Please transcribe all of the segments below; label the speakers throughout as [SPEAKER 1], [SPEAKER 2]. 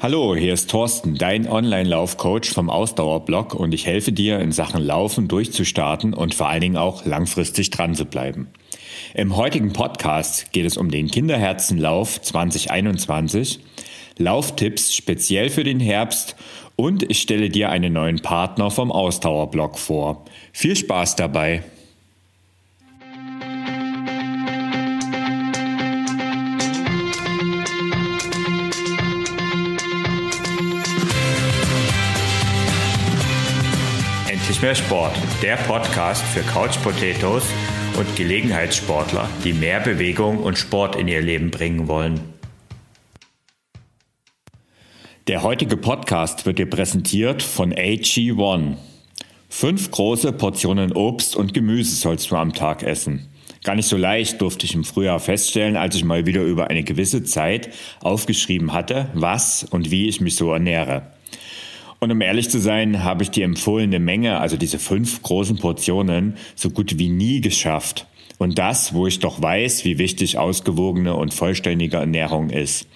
[SPEAKER 1] Hallo, hier ist Thorsten, dein Online-Laufcoach vom Ausdauerblog und ich helfe dir in Sachen Laufen durchzustarten und vor allen Dingen auch langfristig dran zu bleiben. Im heutigen Podcast geht es um den Kinderherzenlauf 2021, Lauftipps speziell für den Herbst und ich stelle dir einen neuen Partner vom Ausdauerblog vor. Viel Spaß dabei! Endlich mehr Sport, der Podcast für Couch Potatoes und Gelegenheitssportler, die mehr Bewegung und Sport in ihr Leben bringen wollen. Der heutige Podcast wird dir präsentiert von AG1. Fünf große Portionen Obst und Gemüse sollst du am Tag essen. Gar nicht so leicht durfte ich im Frühjahr feststellen, als ich mal wieder über eine gewisse Zeit aufgeschrieben hatte, was und wie ich mich so ernähre. Und um ehrlich zu sein, habe ich die empfohlene Menge, also diese fünf großen Portionen, so gut wie nie geschafft. Und das, wo ich doch weiß, wie wichtig ausgewogene und vollständige Ernährung ist.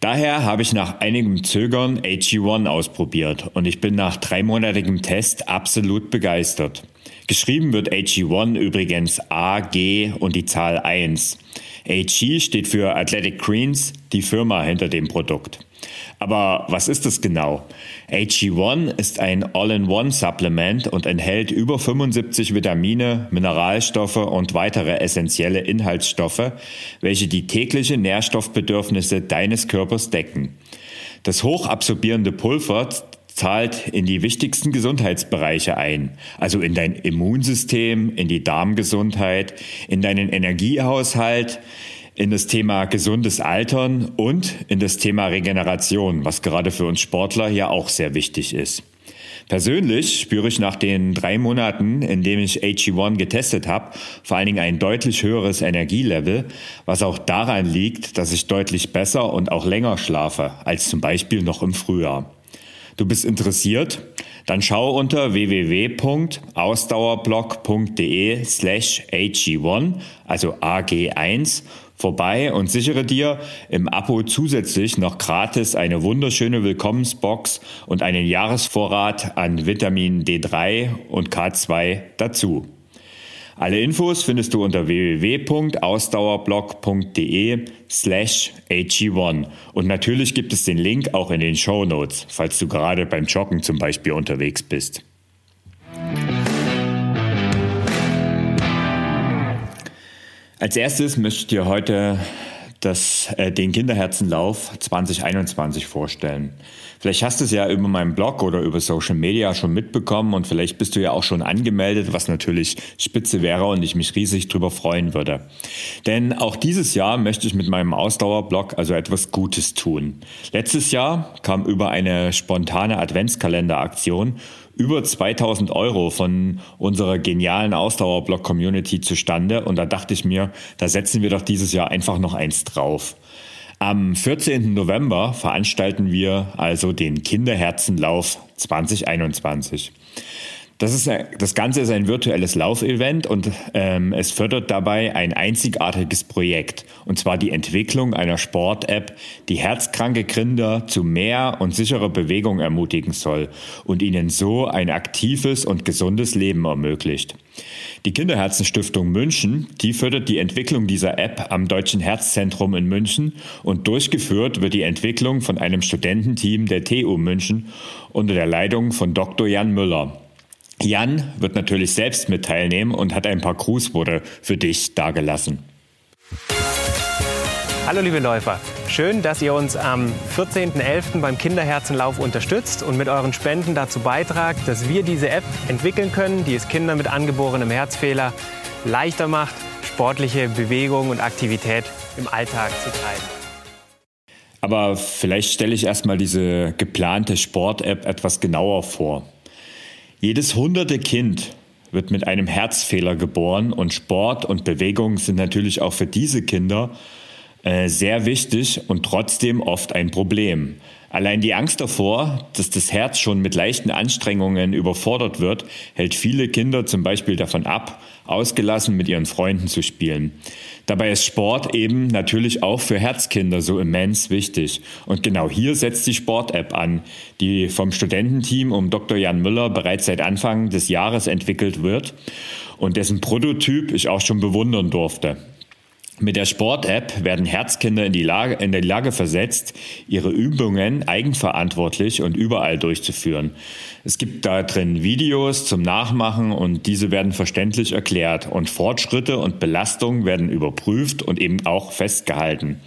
[SPEAKER 1] Daher habe ich nach einigem Zögern AG1 ausprobiert und ich bin nach dreimonatigem Test absolut begeistert. Geschrieben wird AG1 übrigens A, G und die Zahl 1. AG steht für Athletic Greens, die Firma hinter dem Produkt. Aber was ist es genau? AG1 ist ein All-in-One-Supplement und enthält über 75 Vitamine, Mineralstoffe und weitere essentielle Inhaltsstoffe, welche die tägliche Nährstoffbedürfnisse deines Körpers decken. Das hochabsorbierende Pulver zahlt in die wichtigsten Gesundheitsbereiche ein, also in dein Immunsystem, in die Darmgesundheit, in deinen Energiehaushalt, in das Thema gesundes Altern und in das Thema Regeneration, was gerade für uns Sportler ja auch sehr wichtig ist. Persönlich spüre ich nach den drei Monaten, in denen ich AG1 getestet habe, vor allen Dingen ein deutlich höheres Energielevel, was auch daran liegt, dass ich deutlich besser und auch länger schlafe als zum Beispiel noch im Frühjahr. Du bist interessiert? Dann schau unter www.ausdauerblog.de slash AG1, also AG1 vorbei und sichere dir im Abo zusätzlich noch gratis eine wunderschöne Willkommensbox und einen Jahresvorrat an Vitamin D3 und K2 dazu. Alle Infos findest du unter www.ausdauerblog.de slash AG1 und natürlich gibt es den Link auch in den Show Notes, falls du gerade beim Joggen zum Beispiel unterwegs bist. Als erstes möchte ich dir heute das, äh, den Kinderherzenlauf 2021 vorstellen. Vielleicht hast du es ja über meinen Blog oder über Social Media schon mitbekommen und vielleicht bist du ja auch schon angemeldet, was natürlich spitze wäre und ich mich riesig drüber freuen würde. Denn auch dieses Jahr möchte ich mit meinem Ausdauerblog also etwas Gutes tun. Letztes Jahr kam über eine spontane Adventskalenderaktion über 2000 Euro von unserer genialen Ausdauerblock-Community zustande. Und da dachte ich mir, da setzen wir doch dieses Jahr einfach noch eins drauf. Am 14. November veranstalten wir also den Kinderherzenlauf 2021. Das, ist, das Ganze ist ein virtuelles Laufevent und ähm, es fördert dabei ein einzigartiges Projekt, und zwar die Entwicklung einer Sport-App, die herzkranke Kinder zu mehr und sicherer Bewegung ermutigen soll und ihnen so ein aktives und gesundes Leben ermöglicht. Die Kinderherzenstiftung München, die fördert die Entwicklung dieser App am Deutschen Herzzentrum in München und durchgeführt wird die Entwicklung von einem Studententeam der TU München unter der Leitung von Dr. Jan Müller. Jan wird natürlich selbst mit teilnehmen und hat ein paar Grußworte für dich dargelassen.
[SPEAKER 2] Hallo liebe Läufer, schön, dass ihr uns am 14.11. beim Kinderherzenlauf unterstützt und mit euren Spenden dazu beitragt, dass wir diese App entwickeln können, die es Kindern mit angeborenem Herzfehler leichter macht, sportliche Bewegung und Aktivität im Alltag zu treiben.
[SPEAKER 1] Aber vielleicht stelle ich erstmal diese geplante Sport-App etwas genauer vor. Jedes hunderte Kind wird mit einem Herzfehler geboren und Sport und Bewegung sind natürlich auch für diese Kinder äh, sehr wichtig und trotzdem oft ein Problem. Allein die Angst davor, dass das Herz schon mit leichten Anstrengungen überfordert wird, hält viele Kinder zum Beispiel davon ab, ausgelassen mit ihren Freunden zu spielen. Dabei ist Sport eben natürlich auch für Herzkinder so immens wichtig. Und genau hier setzt die Sport-App an, die vom Studententeam um Dr. Jan Müller bereits seit Anfang des Jahres entwickelt wird und dessen Prototyp ich auch schon bewundern durfte. Mit der Sport-App werden Herzkinder in die, Lage, in die Lage versetzt, ihre Übungen eigenverantwortlich und überall durchzuführen. Es gibt da drin Videos zum Nachmachen und diese werden verständlich erklärt und Fortschritte und Belastungen werden überprüft und eben auch festgehalten.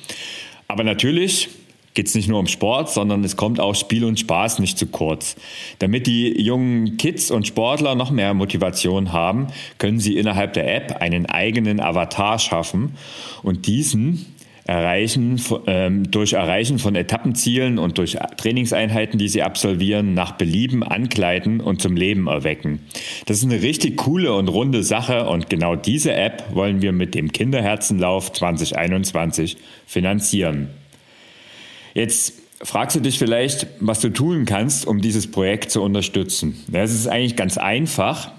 [SPEAKER 1] Aber natürlich geht es nicht nur um Sport, sondern es kommt auch Spiel und Spaß nicht zu kurz. Damit die jungen Kids und Sportler noch mehr Motivation haben, können sie innerhalb der App einen eigenen Avatar schaffen und diesen erreichen, ähm, durch Erreichen von Etappenzielen und durch Trainingseinheiten, die sie absolvieren, nach Belieben ankleiden und zum Leben erwecken. Das ist eine richtig coole und runde Sache und genau diese App wollen wir mit dem Kinderherzenlauf 2021 finanzieren. Jetzt fragst du dich vielleicht, was du tun kannst, um dieses Projekt zu unterstützen. Es ist eigentlich ganz einfach.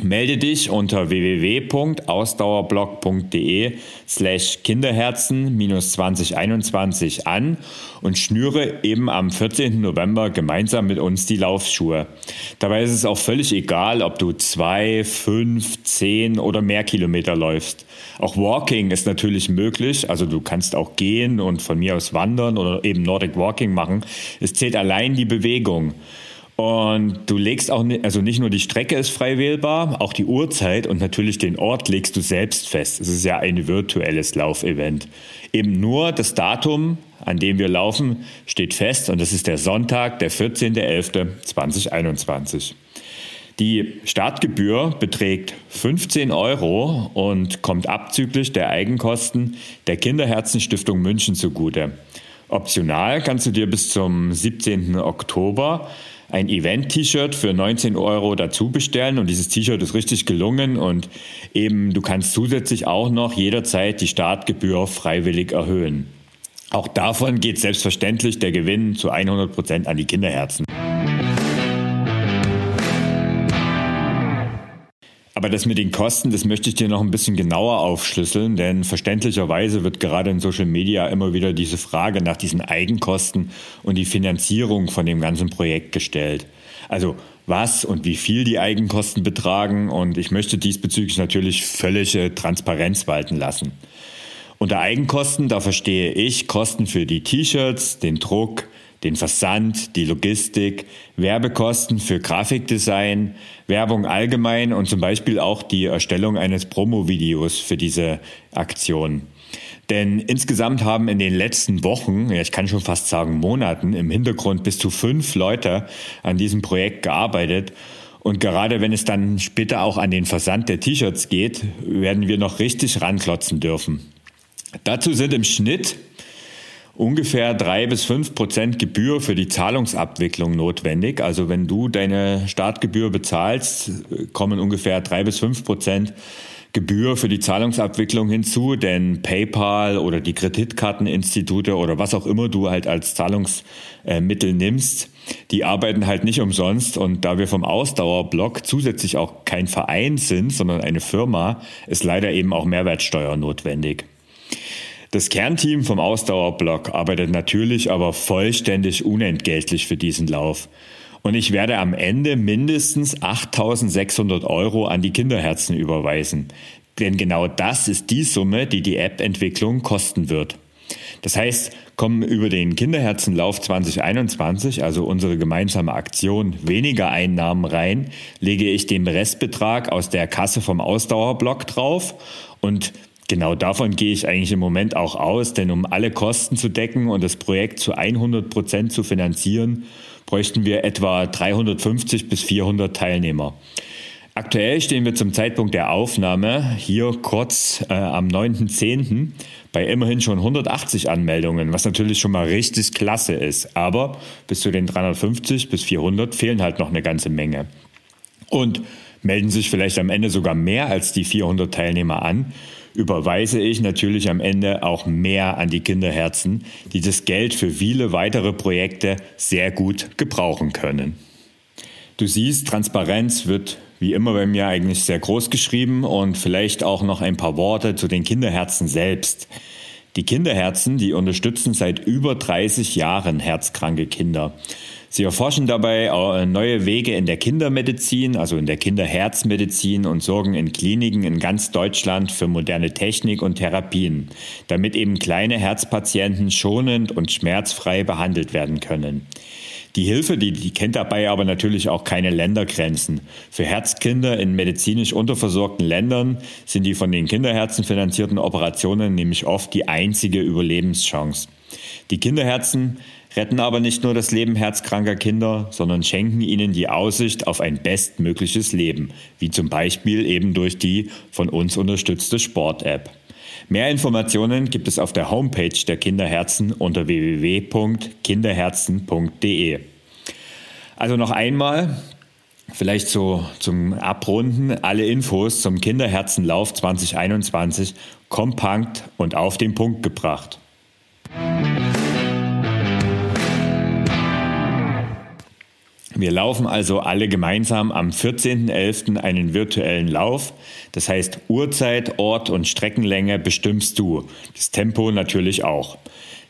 [SPEAKER 1] Melde dich unter www.ausdauerblog.de slash Kinderherzen-2021 an und schnüre eben am 14. November gemeinsam mit uns die Laufschuhe. Dabei ist es auch völlig egal, ob du zwei, fünf, zehn oder mehr Kilometer läufst. Auch Walking ist natürlich möglich, also du kannst auch gehen und von mir aus wandern oder eben Nordic Walking machen. Es zählt allein die Bewegung. Und du legst auch, also nicht nur die Strecke ist frei wählbar, auch die Uhrzeit und natürlich den Ort legst du selbst fest. Es ist ja ein virtuelles Laufevent. Eben nur das Datum, an dem wir laufen, steht fest und das ist der Sonntag, der 14.11.2021. Die Startgebühr beträgt 15 Euro und kommt abzüglich der Eigenkosten der Kinderherzenstiftung München zugute. Optional kannst du dir bis zum 17. Oktober ein Event-T-Shirt für 19 Euro dazu bestellen und dieses T-Shirt ist richtig gelungen und eben du kannst zusätzlich auch noch jederzeit die Startgebühr freiwillig erhöhen. Auch davon geht selbstverständlich der Gewinn zu 100 Prozent an die Kinderherzen. Aber das mit den Kosten, das möchte ich dir noch ein bisschen genauer aufschlüsseln, denn verständlicherweise wird gerade in Social Media immer wieder diese Frage nach diesen Eigenkosten und die Finanzierung von dem ganzen Projekt gestellt. Also was und wie viel die Eigenkosten betragen und ich möchte diesbezüglich natürlich völlige Transparenz walten lassen. Unter Eigenkosten, da verstehe ich Kosten für die T-Shirts, den Druck, den Versand, die Logistik, Werbekosten für Grafikdesign, Werbung allgemein und zum Beispiel auch die Erstellung eines Promo-Videos für diese Aktion. Denn insgesamt haben in den letzten Wochen, ja ich kann schon fast sagen Monaten, im Hintergrund bis zu fünf Leute an diesem Projekt gearbeitet. Und gerade wenn es dann später auch an den Versand der T-Shirts geht, werden wir noch richtig ranklotzen dürfen. Dazu sind im Schnitt ungefähr drei bis fünf Prozent Gebühr für die Zahlungsabwicklung notwendig. Also wenn du deine Startgebühr bezahlst, kommen ungefähr drei bis fünf Prozent Gebühr für die Zahlungsabwicklung hinzu, denn PayPal oder die Kreditkarteninstitute oder was auch immer du halt als Zahlungsmittel nimmst, die arbeiten halt nicht umsonst und da wir vom Ausdauerblock zusätzlich auch kein Verein sind, sondern eine Firma, ist leider eben auch Mehrwertsteuer notwendig. Das Kernteam vom Ausdauerblock arbeitet natürlich aber vollständig unentgeltlich für diesen Lauf. Und ich werde am Ende mindestens 8600 Euro an die Kinderherzen überweisen. Denn genau das ist die Summe, die die App-Entwicklung kosten wird. Das heißt, kommen über den Kinderherzenlauf 2021, also unsere gemeinsame Aktion, weniger Einnahmen rein, lege ich den Restbetrag aus der Kasse vom Ausdauerblock drauf und Genau davon gehe ich eigentlich im Moment auch aus, denn um alle Kosten zu decken und das Projekt zu 100 Prozent zu finanzieren, bräuchten wir etwa 350 bis 400 Teilnehmer. Aktuell stehen wir zum Zeitpunkt der Aufnahme hier kurz äh, am 9.10. bei immerhin schon 180 Anmeldungen, was natürlich schon mal richtig klasse ist. Aber bis zu den 350 bis 400 fehlen halt noch eine ganze Menge. Und melden sich vielleicht am Ende sogar mehr als die 400 Teilnehmer an, überweise ich natürlich am Ende auch mehr an die Kinderherzen, die das Geld für viele weitere Projekte sehr gut gebrauchen können. Du siehst, Transparenz wird wie immer bei mir eigentlich sehr groß geschrieben und vielleicht auch noch ein paar Worte zu den Kinderherzen selbst. Die Kinderherzen, die unterstützen seit über 30 Jahren herzkranke Kinder. Sie erforschen dabei äh, neue Wege in der Kindermedizin, also in der Kinderherzmedizin und sorgen in Kliniken in ganz Deutschland für moderne Technik und Therapien, damit eben kleine Herzpatienten schonend und schmerzfrei behandelt werden können. Die Hilfe, die, die kennt dabei aber natürlich auch keine Ländergrenzen. Für Herzkinder in medizinisch unterversorgten Ländern sind die von den Kinderherzen finanzierten Operationen nämlich oft die einzige Überlebenschance. Die Kinderherzen retten aber nicht nur das Leben herzkranker Kinder, sondern schenken ihnen die Aussicht auf ein bestmögliches Leben, wie zum Beispiel eben durch die von uns unterstützte Sport-App. Mehr Informationen gibt es auf der Homepage der Kinderherzen unter www.kinderherzen.de. Also noch einmal, vielleicht so zum Abrunden, alle Infos zum Kinderherzenlauf 2021 kompakt und auf den Punkt gebracht. Wir laufen also alle gemeinsam am 14.11. einen virtuellen Lauf. Das heißt, Uhrzeit, Ort und Streckenlänge bestimmst du. Das Tempo natürlich auch.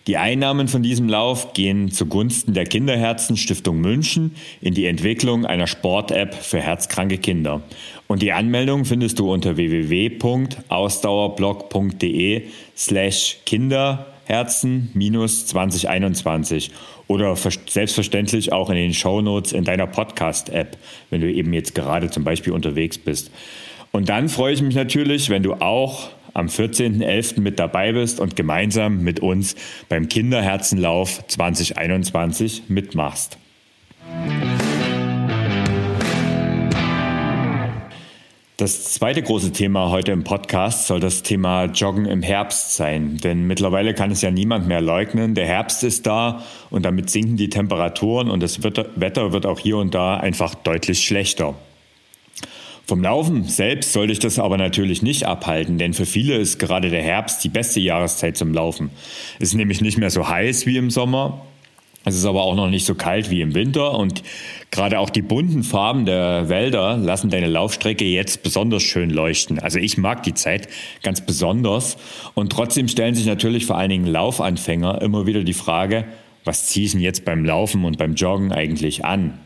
[SPEAKER 1] Die Einnahmen von diesem Lauf gehen zugunsten der Kinderherzen Stiftung München in die Entwicklung einer Sport-App für herzkranke Kinder. Und die Anmeldung findest du unter www.ausdauerblog.de slash Kinderherzen-2021 oder selbstverständlich auch in den Shownotes in deiner Podcast-App, wenn du eben jetzt gerade zum Beispiel unterwegs bist. Und dann freue ich mich natürlich, wenn du auch am 14.11. mit dabei bist und gemeinsam mit uns beim Kinderherzenlauf 2021 mitmachst. Das zweite große Thema heute im Podcast soll das Thema Joggen im Herbst sein. Denn mittlerweile kann es ja niemand mehr leugnen. Der Herbst ist da und damit sinken die Temperaturen und das Wetter wird auch hier und da einfach deutlich schlechter. Vom Laufen selbst sollte ich das aber natürlich nicht abhalten, denn für viele ist gerade der Herbst die beste Jahreszeit zum Laufen. Es ist nämlich nicht mehr so heiß wie im Sommer es ist aber auch noch nicht so kalt wie im Winter und gerade auch die bunten Farben der Wälder lassen deine Laufstrecke jetzt besonders schön leuchten. Also ich mag die Zeit ganz besonders und trotzdem stellen sich natürlich vor allen Dingen Laufanfänger immer wieder die Frage, was ziehe ich denn jetzt beim Laufen und beim Joggen eigentlich an?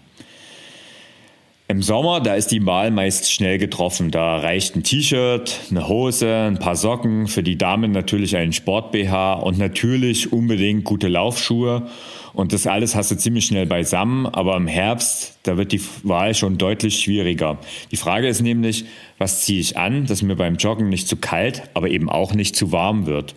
[SPEAKER 1] Im Sommer, da ist die Wahl meist schnell getroffen. Da reicht ein T-Shirt, eine Hose, ein paar Socken, für die Damen natürlich ein Sport-BH und natürlich unbedingt gute Laufschuhe. Und das alles hast du ziemlich schnell beisammen, aber im Herbst, da wird die Wahl schon deutlich schwieriger. Die Frage ist nämlich, was ziehe ich an, dass mir beim Joggen nicht zu kalt, aber eben auch nicht zu warm wird.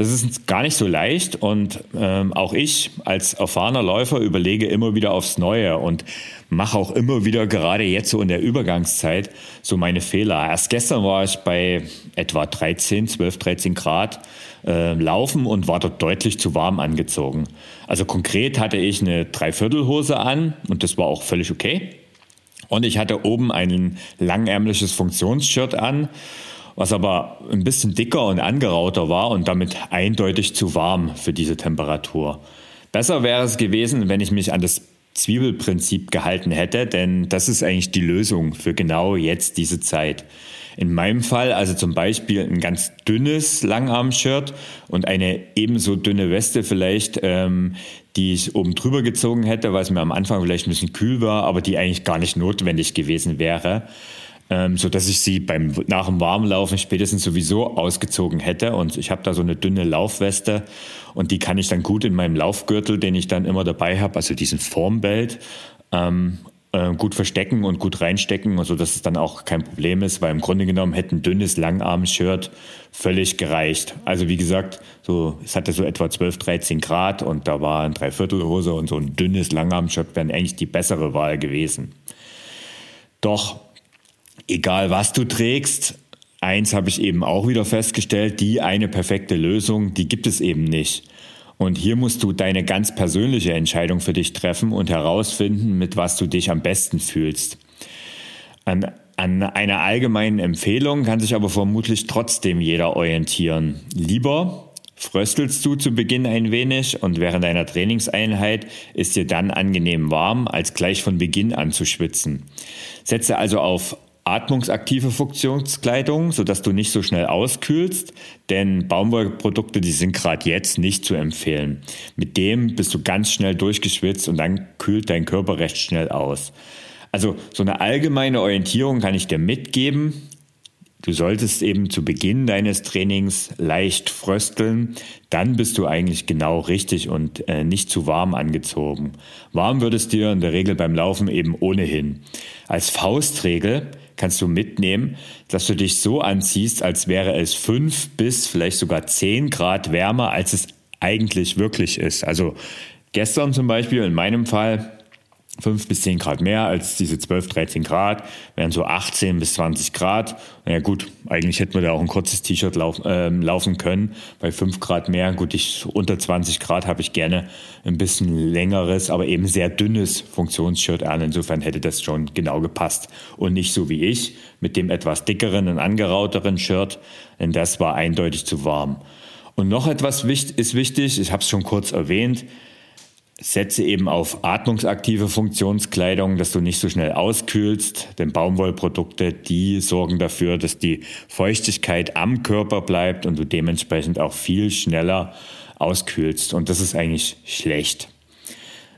[SPEAKER 1] Das ist gar nicht so leicht und ähm, auch ich als erfahrener Läufer überlege immer wieder aufs Neue und mache auch immer wieder gerade jetzt so in der Übergangszeit so meine Fehler. Erst gestern war ich bei etwa 13, 12, 13 Grad äh, laufen und war dort deutlich zu warm angezogen. Also konkret hatte ich eine Dreiviertelhose an und das war auch völlig okay. Und ich hatte oben ein langärmliches Funktionsshirt an was aber ein bisschen dicker und angerauter war und damit eindeutig zu warm für diese Temperatur. Besser wäre es gewesen, wenn ich mich an das Zwiebelprinzip gehalten hätte, denn das ist eigentlich die Lösung für genau jetzt diese Zeit. In meinem Fall also zum Beispiel ein ganz dünnes Langarm-Shirt und eine ebenso dünne Weste vielleicht, ähm, die ich oben drüber gezogen hätte, weil es mir am Anfang vielleicht ein bisschen kühl war, aber die eigentlich gar nicht notwendig gewesen wäre ähm, so dass ich sie beim nach dem Warmlaufen spätestens sowieso ausgezogen hätte. Und ich habe da so eine dünne Laufweste und die kann ich dann gut in meinem Laufgürtel, den ich dann immer dabei habe, also diesen Formbelt, ähm, äh, gut verstecken und gut reinstecken, also dass es dann auch kein Problem ist, weil im Grunde genommen hätte ein dünnes Langarm-Shirt völlig gereicht. Also wie gesagt, so es hatte so etwa 12, 13 Grad und da war ein Dreiviertelhose und so ein dünnes Langarm-Shirt wären eigentlich die bessere Wahl gewesen. Doch egal was du trägst, eins habe ich eben auch wieder festgestellt, die eine perfekte Lösung, die gibt es eben nicht. Und hier musst du deine ganz persönliche Entscheidung für dich treffen und herausfinden, mit was du dich am besten fühlst. An An einer allgemeinen Empfehlung kann sich aber vermutlich trotzdem jeder orientieren. Lieber fröstelst du zu Beginn ein wenig und während deiner Trainingseinheit ist dir dann angenehm warm, als gleich von Beginn an zu schwitzen. Setze also auf atmungsaktive Funktionskleidung, sodass du nicht so schnell auskühlst, denn Baumwollprodukte, die sind gerade jetzt nicht zu empfehlen. Mit dem bist du ganz schnell durchgeschwitzt und dann kühlt dein Körper recht schnell aus. Also so eine allgemeine Orientierung kann ich dir mitgeben. Du solltest eben zu Beginn deines Trainings leicht frösteln, dann bist du eigentlich genau richtig und äh, nicht zu warm angezogen. Warm wird es dir in der Regel beim Laufen eben ohnehin. Als Faustregel kannst du mitnehmen, dass du dich so anziehst, als wäre es fünf bis vielleicht sogar zehn Grad wärmer, als es eigentlich wirklich ist. Also gestern zum Beispiel in meinem Fall 5 bis 10 Grad mehr als diese 12, 13 Grad, wären so 18 bis 20 Grad. Na ja, gut, eigentlich hätten wir da auch ein kurzes T-Shirt lauf, äh, laufen können. Bei 5 Grad mehr, gut, ich, unter 20 Grad habe ich gerne ein bisschen längeres, aber eben sehr dünnes Funktionsshirt an. Insofern hätte das schon genau gepasst. Und nicht so wie ich mit dem etwas dickeren und angerauteren Shirt, denn das war eindeutig zu warm. Und noch etwas ist wichtig, ich habe es schon kurz erwähnt, Setze eben auf atmungsaktive Funktionskleidung, dass du nicht so schnell auskühlst, denn Baumwollprodukte, die sorgen dafür, dass die Feuchtigkeit am Körper bleibt und du dementsprechend auch viel schneller auskühlst. Und das ist eigentlich schlecht.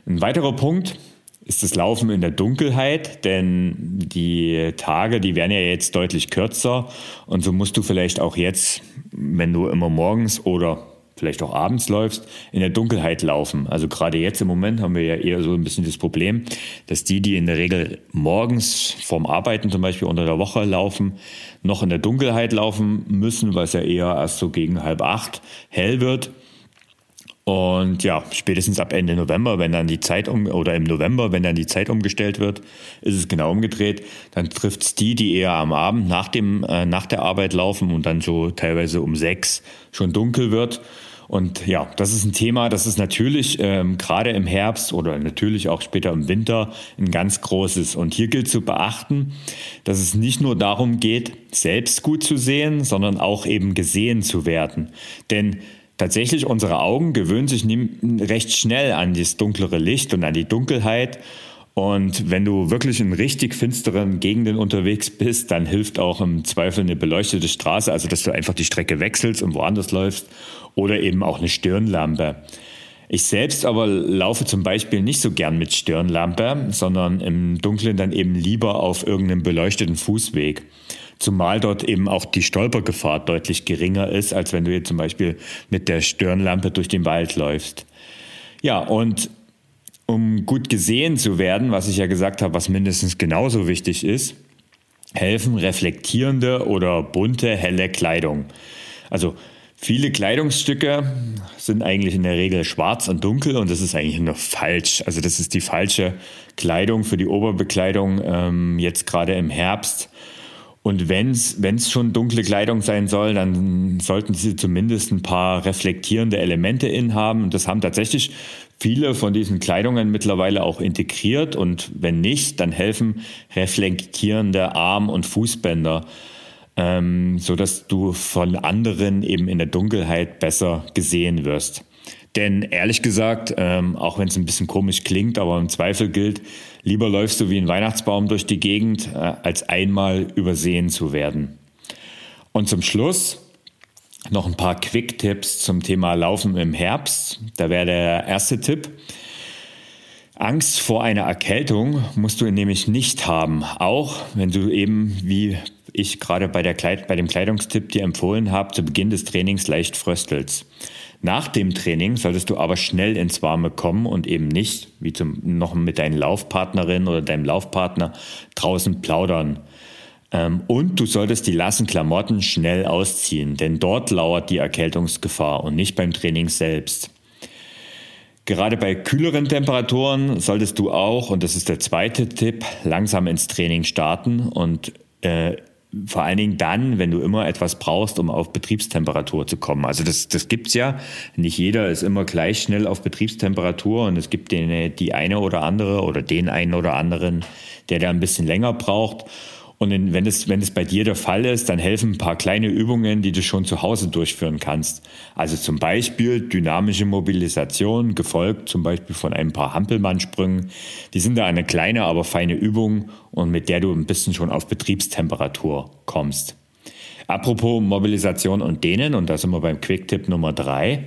[SPEAKER 1] Ein weiterer Punkt ist das Laufen in der Dunkelheit, denn die Tage, die werden ja jetzt deutlich kürzer und so musst du vielleicht auch jetzt, wenn du immer morgens oder vielleicht auch abends läufst, in der Dunkelheit laufen. Also gerade jetzt im Moment haben wir ja eher so ein bisschen das Problem, dass die, die in der Regel morgens vorm Arbeiten zum Beispiel unter der Woche laufen, noch in der Dunkelheit laufen müssen, weil es ja eher erst so gegen halb acht hell wird. Und ja, spätestens ab Ende November, wenn dann die Zeit um, oder im November, wenn dann die Zeit umgestellt wird, ist es genau umgedreht. Dann trifft es die, die eher am Abend nach dem, äh, nach der Arbeit laufen und dann so teilweise um sechs schon dunkel wird. Und ja, das ist ein Thema, das ist natürlich ähm, gerade im Herbst oder natürlich auch später im Winter ein ganz großes. Und hier gilt zu beachten, dass es nicht nur darum geht, selbst gut zu sehen, sondern auch eben gesehen zu werden. Denn tatsächlich unsere Augen gewöhnen sich recht schnell an das dunklere Licht und an die Dunkelheit. Und wenn du wirklich in richtig finsteren Gegenden unterwegs bist, dann hilft auch im Zweifel eine beleuchtete Straße, also dass du einfach die Strecke wechselst und woanders läufst oder eben auch eine Stirnlampe. Ich selbst aber laufe zum Beispiel nicht so gern mit Stirnlampe, sondern im Dunkeln dann eben lieber auf irgendeinem beleuchteten Fußweg. Zumal dort eben auch die Stolpergefahr deutlich geringer ist, als wenn du jetzt zum Beispiel mit der Stirnlampe durch den Wald läufst. Ja, und um gut gesehen zu werden, was ich ja gesagt habe, was mindestens genauso wichtig ist, helfen reflektierende oder bunte, helle Kleidung. Also Viele Kleidungsstücke sind eigentlich in der Regel schwarz und dunkel und das ist eigentlich nur falsch. Also das ist die falsche Kleidung für die Oberbekleidung ähm, jetzt gerade im Herbst. Und wenn es schon dunkle Kleidung sein soll, dann sollten sie zumindest ein paar reflektierende Elemente inhaben. Und das haben tatsächlich viele von diesen Kleidungen mittlerweile auch integriert. Und wenn nicht, dann helfen reflektierende Arm- und Fußbänder ähm, so dass du von anderen eben in der Dunkelheit besser gesehen wirst. Denn ehrlich gesagt, ähm, auch wenn es ein bisschen komisch klingt, aber im Zweifel gilt, lieber läufst du wie ein Weihnachtsbaum durch die Gegend, äh, als einmal übersehen zu werden. Und zum Schluss noch ein paar Quick-Tipps zum Thema Laufen im Herbst. Da wäre der erste Tipp. Angst vor einer Erkältung musst du nämlich nicht haben, auch wenn du eben wie ich gerade bei, der Kleid bei dem Kleidungstipp dir empfohlen habe, zu Beginn des Trainings leicht fröstelst. Nach dem Training solltest du aber schnell ins Warme kommen und eben nicht, wie zum, noch mit deinen Laufpartnerin oder deinem Laufpartner, draußen plaudern. Ähm, und du solltest die lassen Klamotten schnell ausziehen, denn dort lauert die Erkältungsgefahr und nicht beim Training selbst. Gerade bei kühleren Temperaturen solltest du auch, und das ist der zweite Tipp, langsam ins Training starten und äh, vor allen Dingen dann, wenn du immer etwas brauchst, um auf Betriebstemperatur zu kommen. Also das, das gibt's ja. Nicht jeder ist immer gleich schnell auf Betriebstemperatur und es gibt den, die eine oder andere oder den einen oder anderen, der da ein bisschen länger braucht. Und wenn es, wenn bei dir der Fall ist, dann helfen ein paar kleine Übungen, die du schon zu Hause durchführen kannst. Also zum Beispiel dynamische Mobilisation, gefolgt zum Beispiel von ein paar Hampelmannsprüngen. Die sind da eine kleine, aber feine Übung und mit der du ein bisschen schon auf Betriebstemperatur kommst. Apropos Mobilisation und Dehnen, und da sind wir beim Quick-Tipp Nummer drei.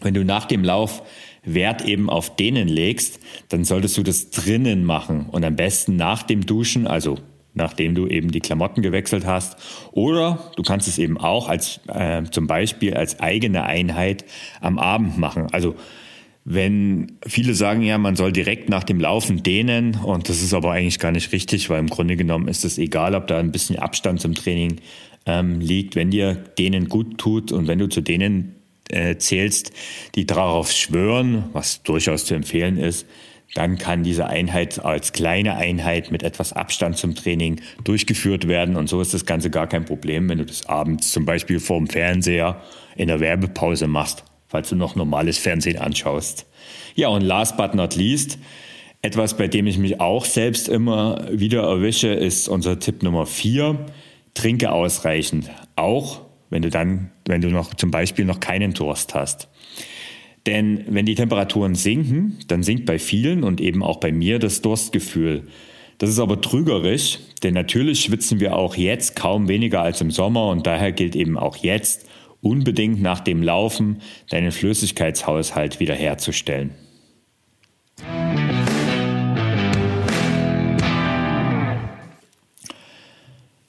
[SPEAKER 1] Wenn du nach dem Lauf Wert eben auf Dehnen legst, dann solltest du das drinnen machen und am besten nach dem Duschen, also nachdem du eben die Klamotten gewechselt hast. Oder du kannst es eben auch als äh, zum Beispiel als eigene Einheit am Abend machen. Also wenn viele sagen ja, man soll direkt nach dem Laufen dehnen und das ist aber eigentlich gar nicht richtig, weil im Grunde genommen ist es egal, ob da ein bisschen Abstand zum Training ähm, liegt, wenn dir denen gut tut und wenn du zu denen äh, zählst, die darauf schwören, was durchaus zu empfehlen ist, dann kann diese Einheit als kleine Einheit mit etwas Abstand zum Training durchgeführt werden. Und so ist das Ganze gar kein Problem, wenn du das abends zum Beispiel vor dem Fernseher in der Werbepause machst, falls du noch normales Fernsehen anschaust. Ja, und last but not least, etwas, bei dem ich mich auch selbst immer wieder erwische, ist unser Tipp Nummer vier trinke ausreichend. Auch wenn du dann, wenn du noch zum Beispiel noch keinen Durst hast. Denn wenn die Temperaturen sinken, dann sinkt bei vielen und eben auch bei mir das Durstgefühl. Das ist aber trügerisch, denn natürlich schwitzen wir auch jetzt kaum weniger als im Sommer und daher gilt eben auch jetzt unbedingt nach dem Laufen deinen Flüssigkeitshaushalt wiederherzustellen.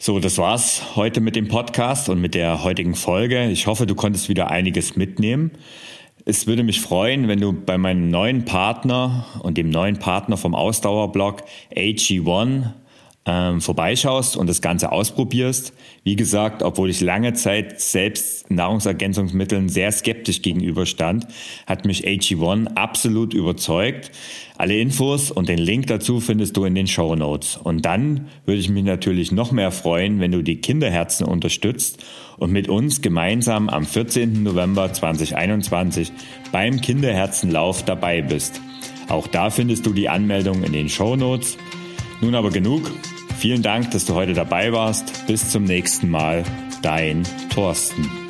[SPEAKER 1] So, das war's heute mit dem Podcast und mit der heutigen Folge. Ich hoffe, du konntest wieder einiges mitnehmen. Es würde mich freuen, wenn du bei meinem neuen Partner und dem neuen Partner vom Ausdauerblog AG1 ähm, vorbeischaust und das Ganze ausprobierst. Wie gesagt, obwohl ich lange Zeit selbst Nahrungsergänzungsmitteln sehr skeptisch gegenüberstand, hat mich AG1 absolut überzeugt. Alle Infos und den Link dazu findest du in den Show Notes. Und dann würde ich mich natürlich noch mehr freuen, wenn du die Kinderherzen unterstützt und mit uns gemeinsam am 14. November 2021 beim Kinderherzenlauf dabei bist. Auch da findest du die Anmeldung in den Show Notes. Nun aber genug. Vielen Dank, dass du heute dabei warst. Bis zum nächsten Mal. Dein Thorsten.